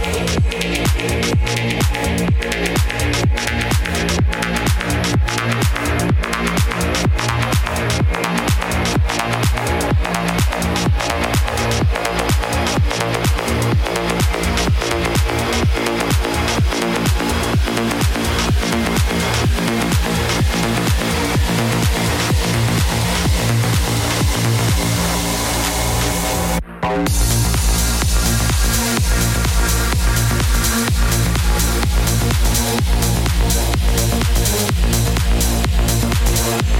Thank Thank you.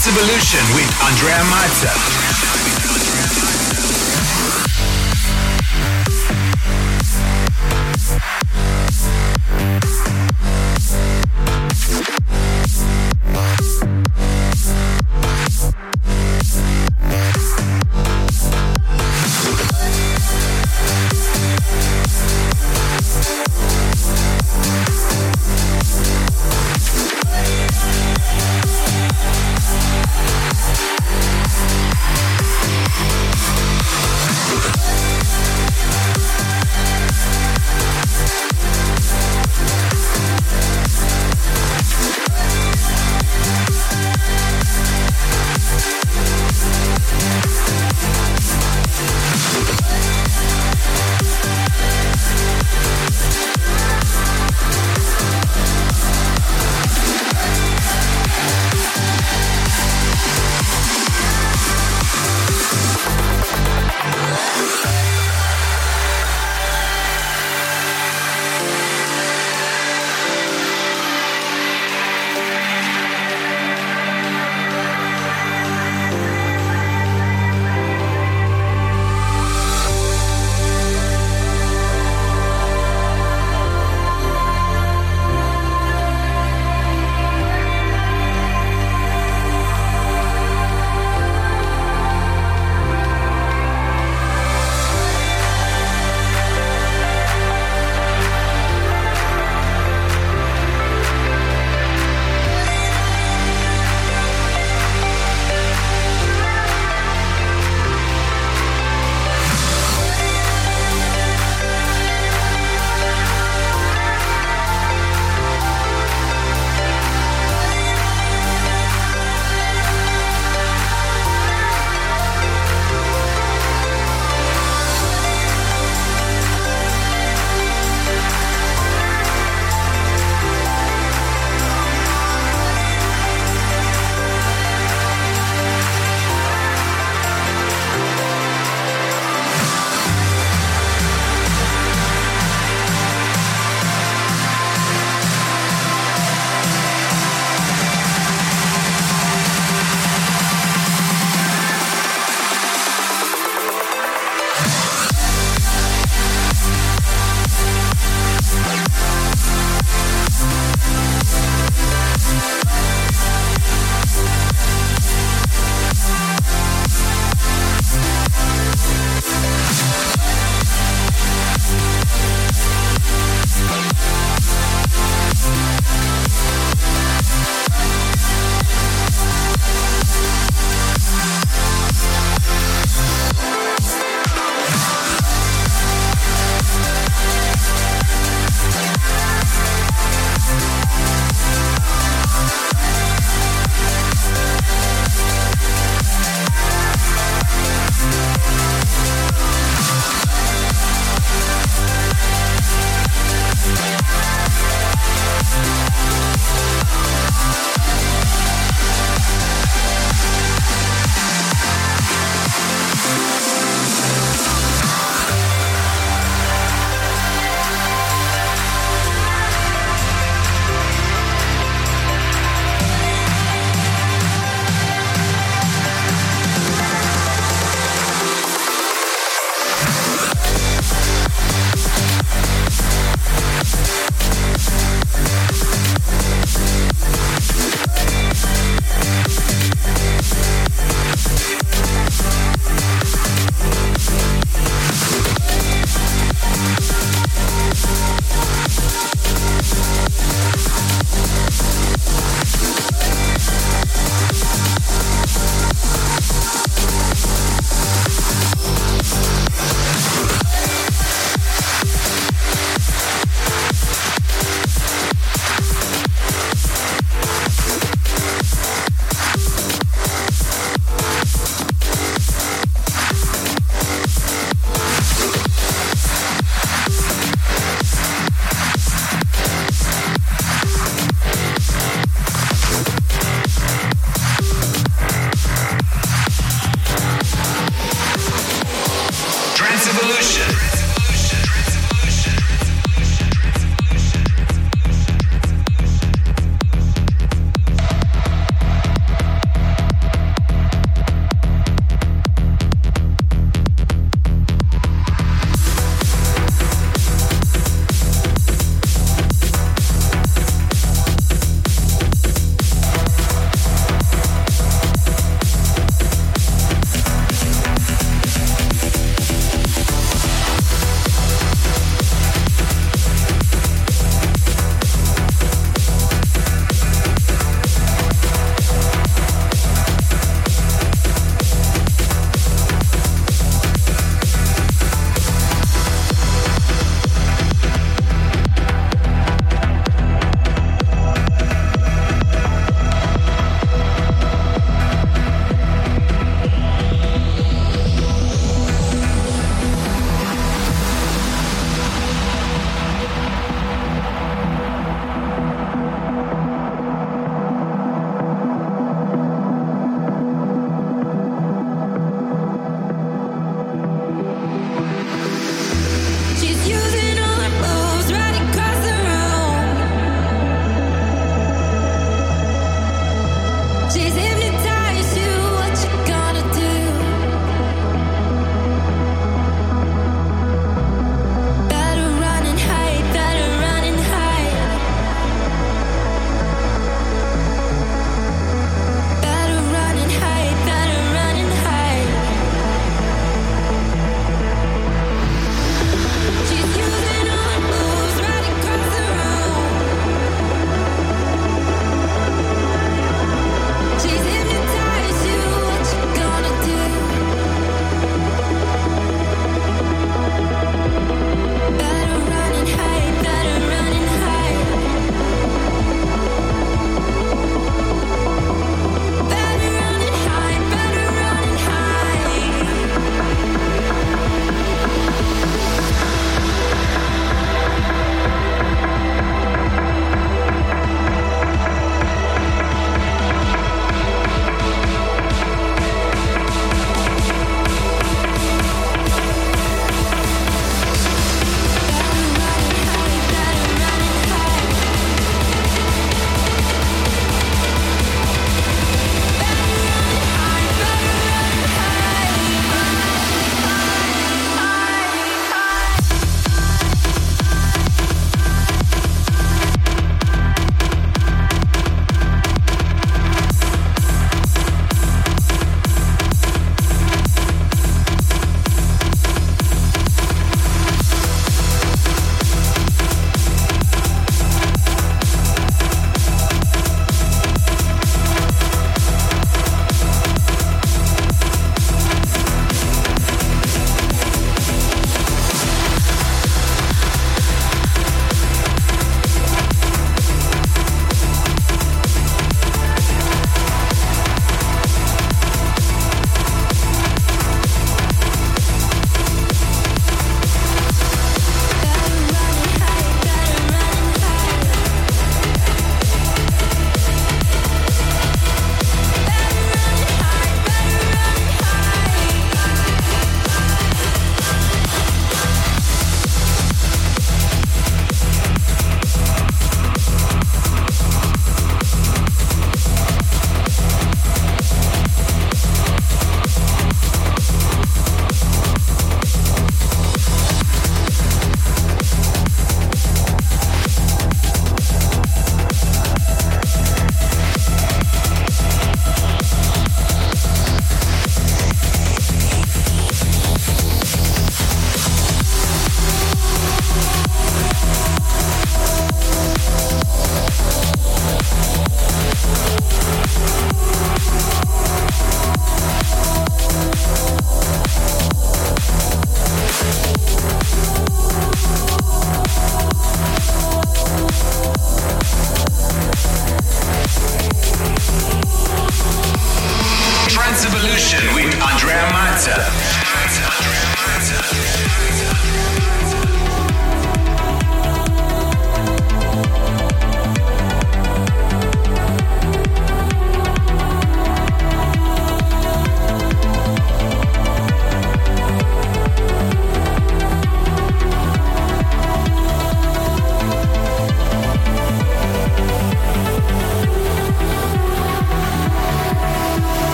Trance Evolution with Andrea Mazza.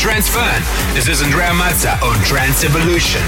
Fun. This is Andrea Mazza on Trance Evolution.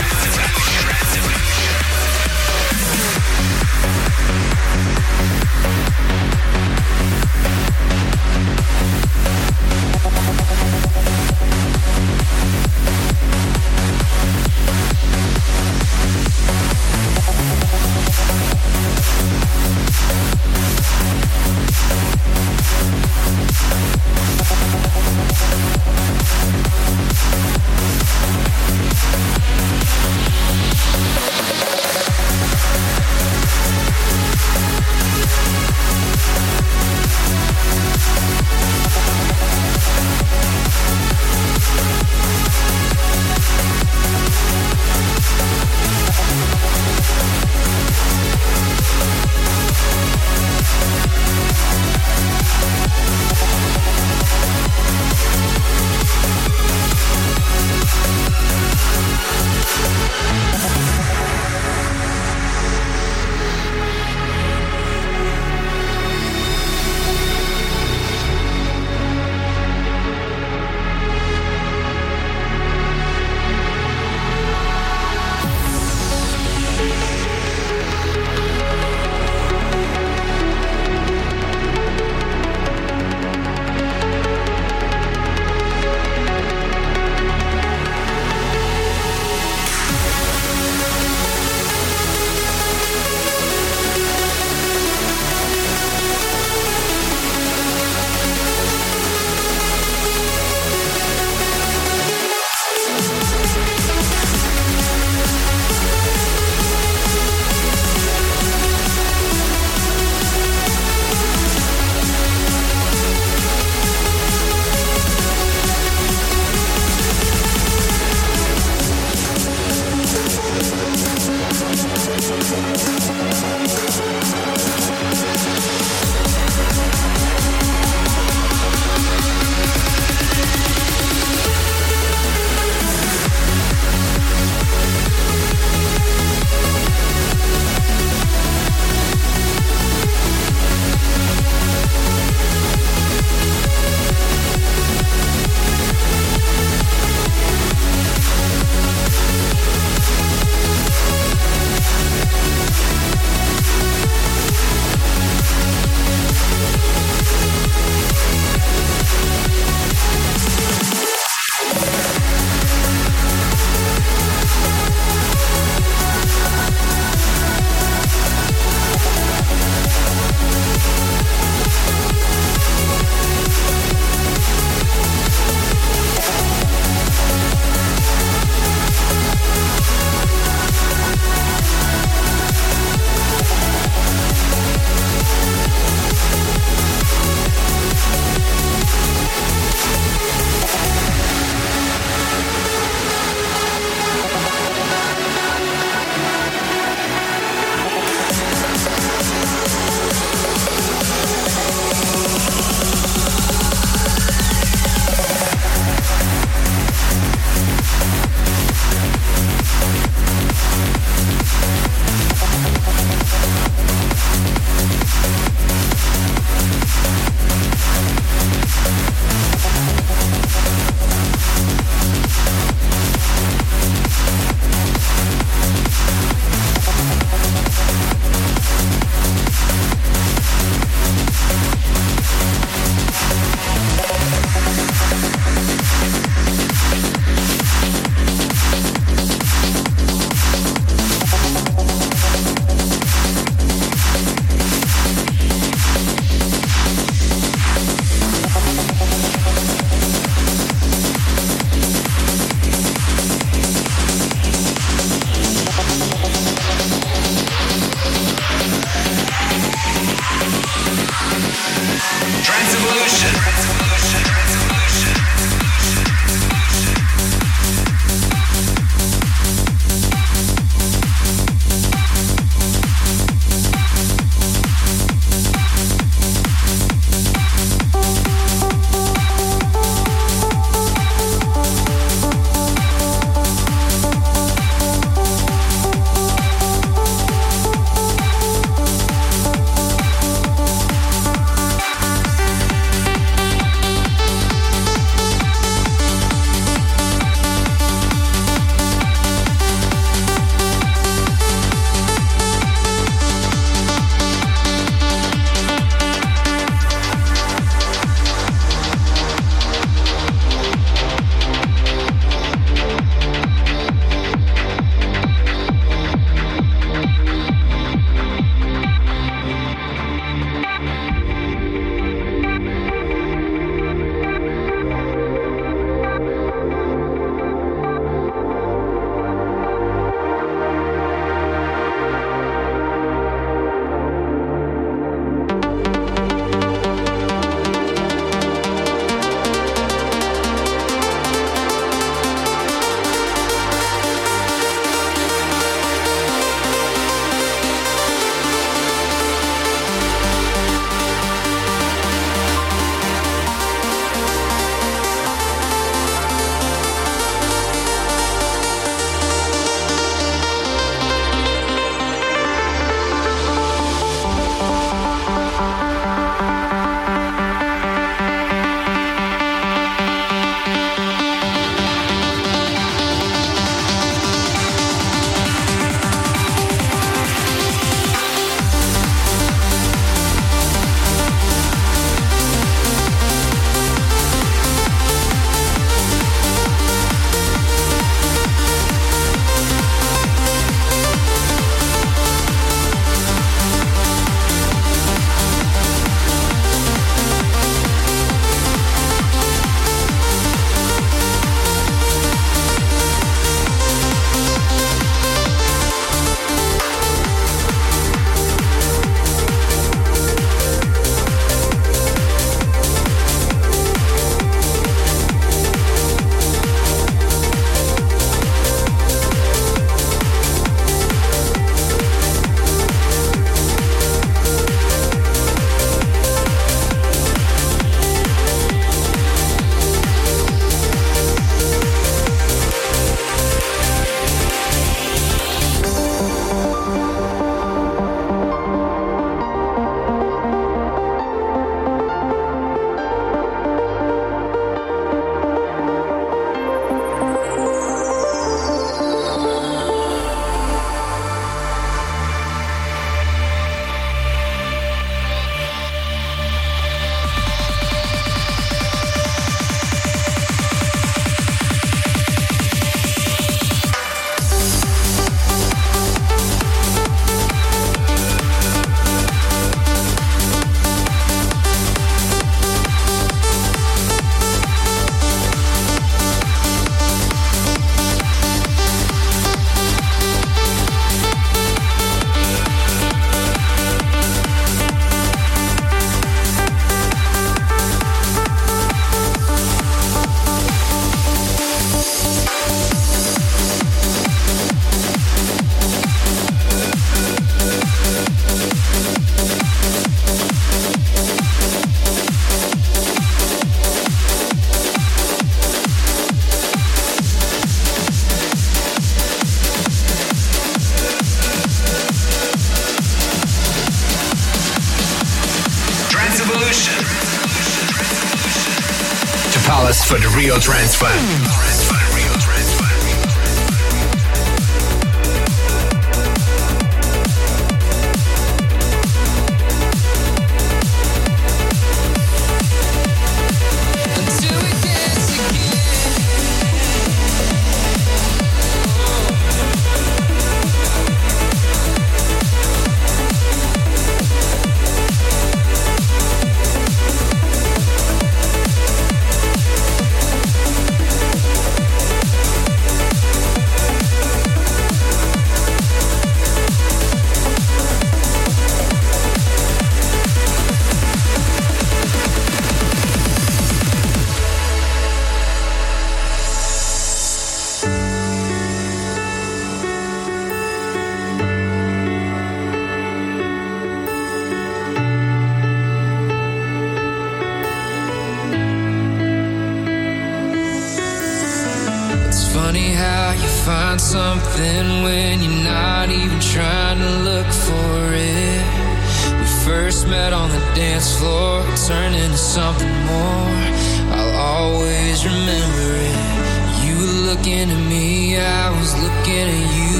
Real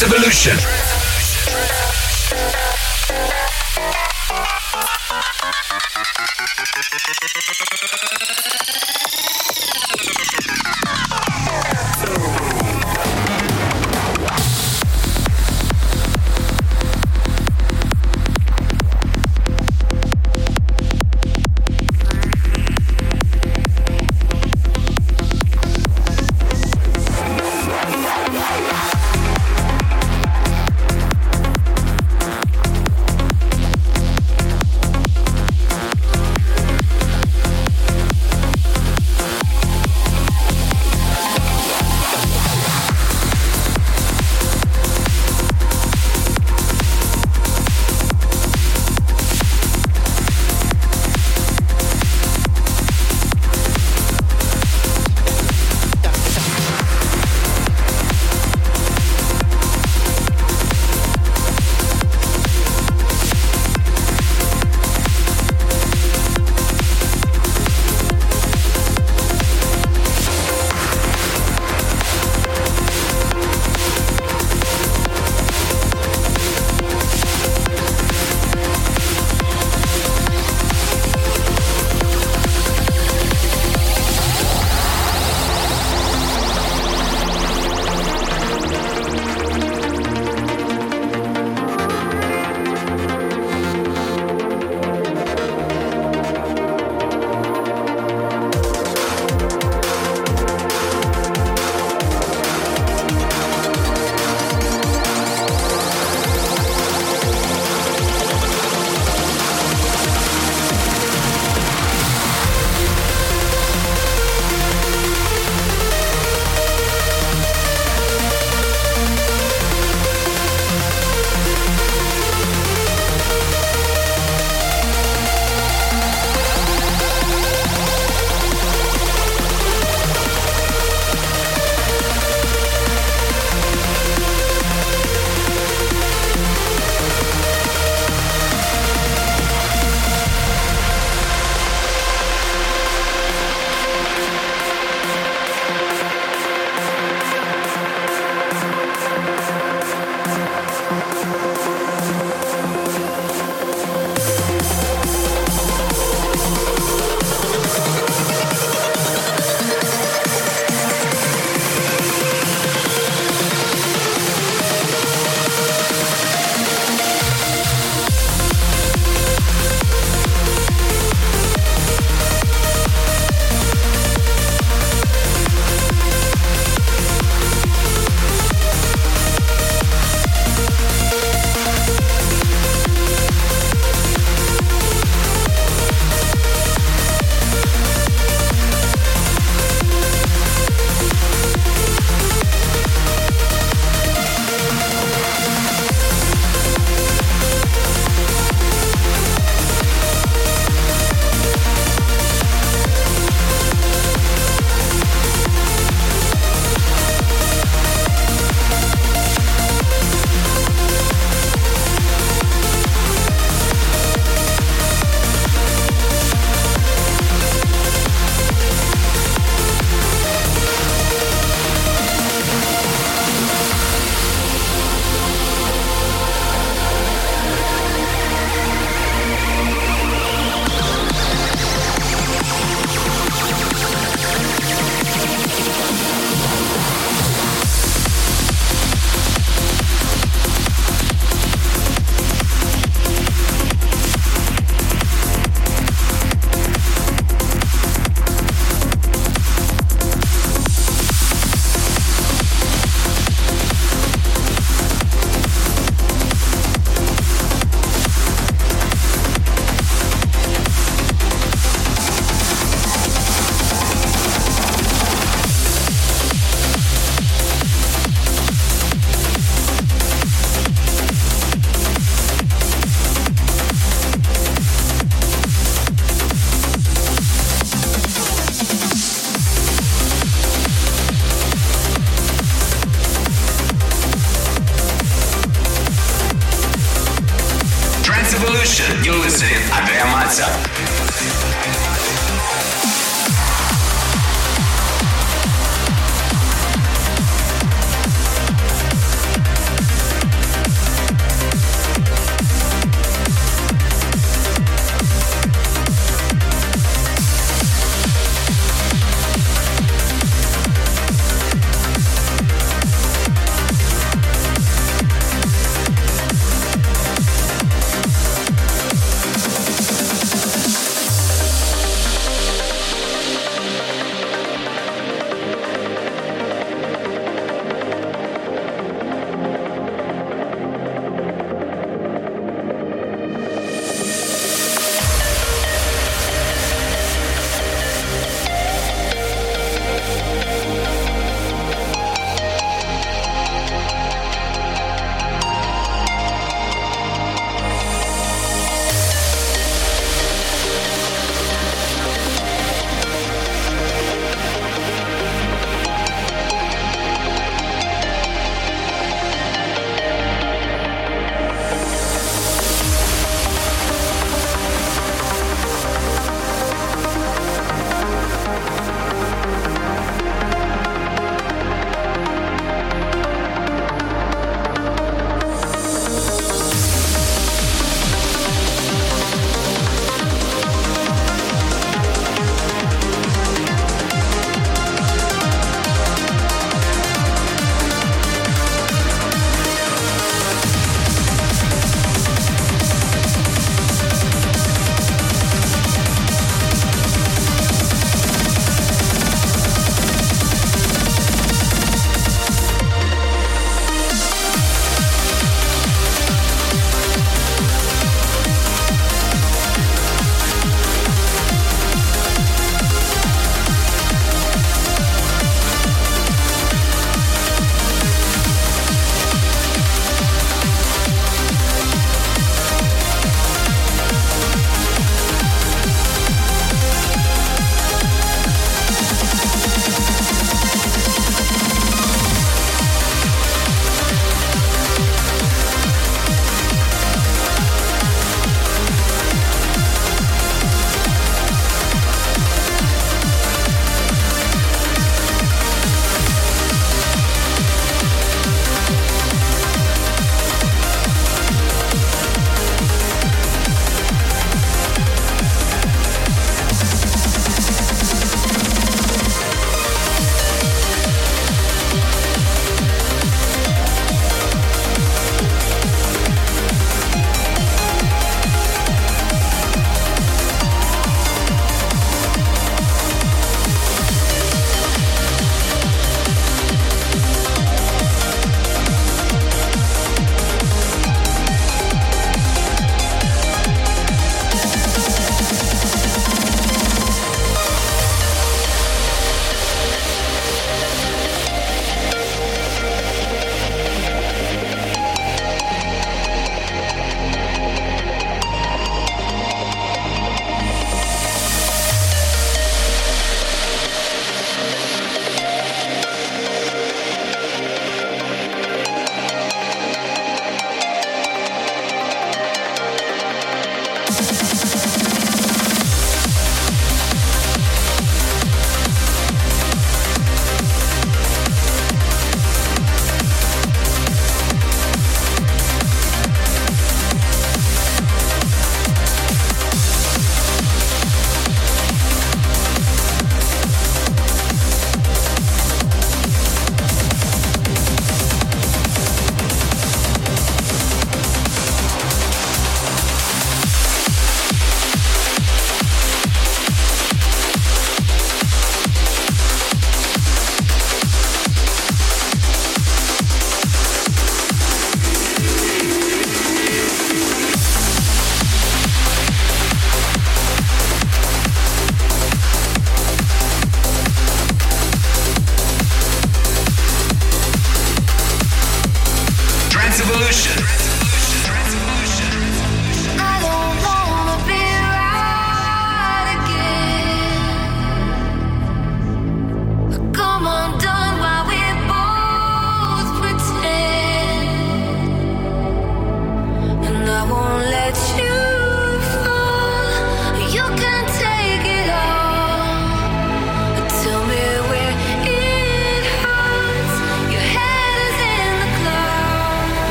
Evolution.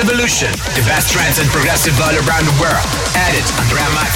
Evolution, the best trance and progressive all around the world. Edit Andrea Mazza.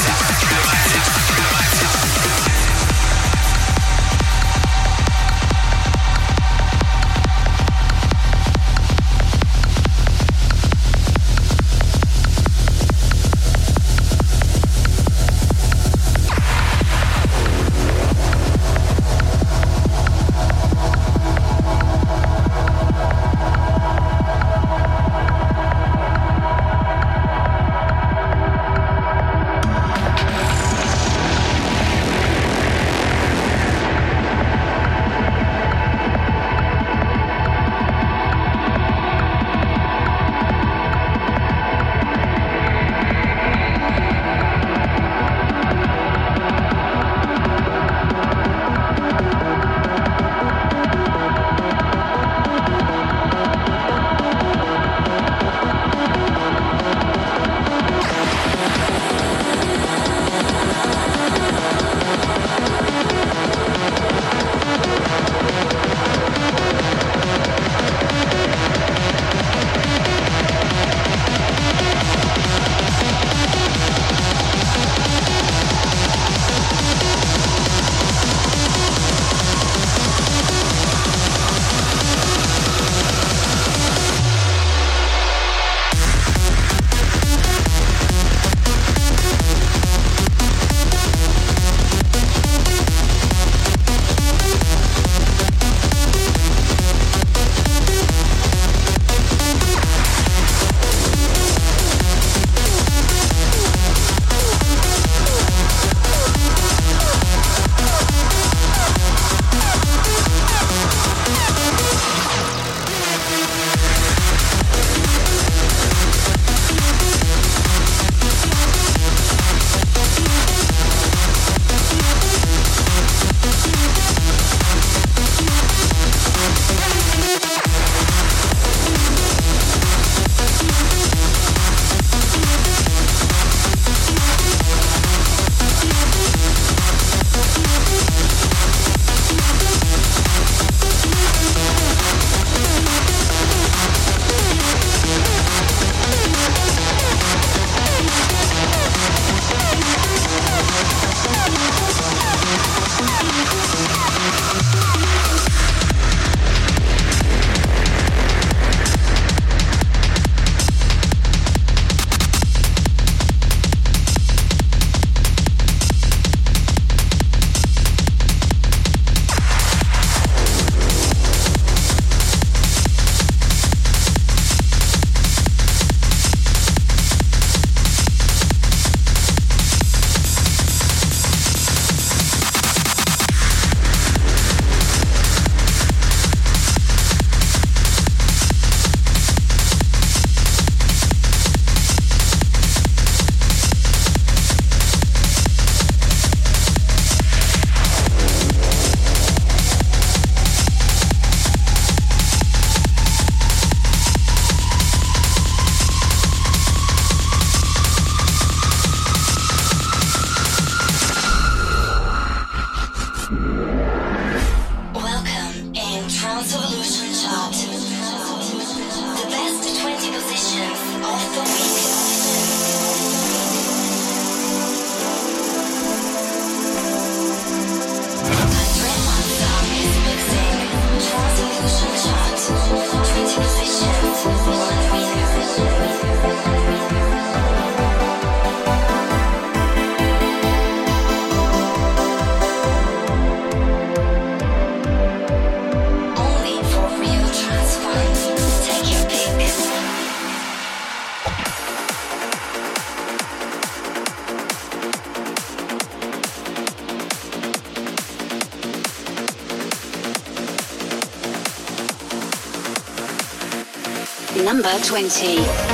20.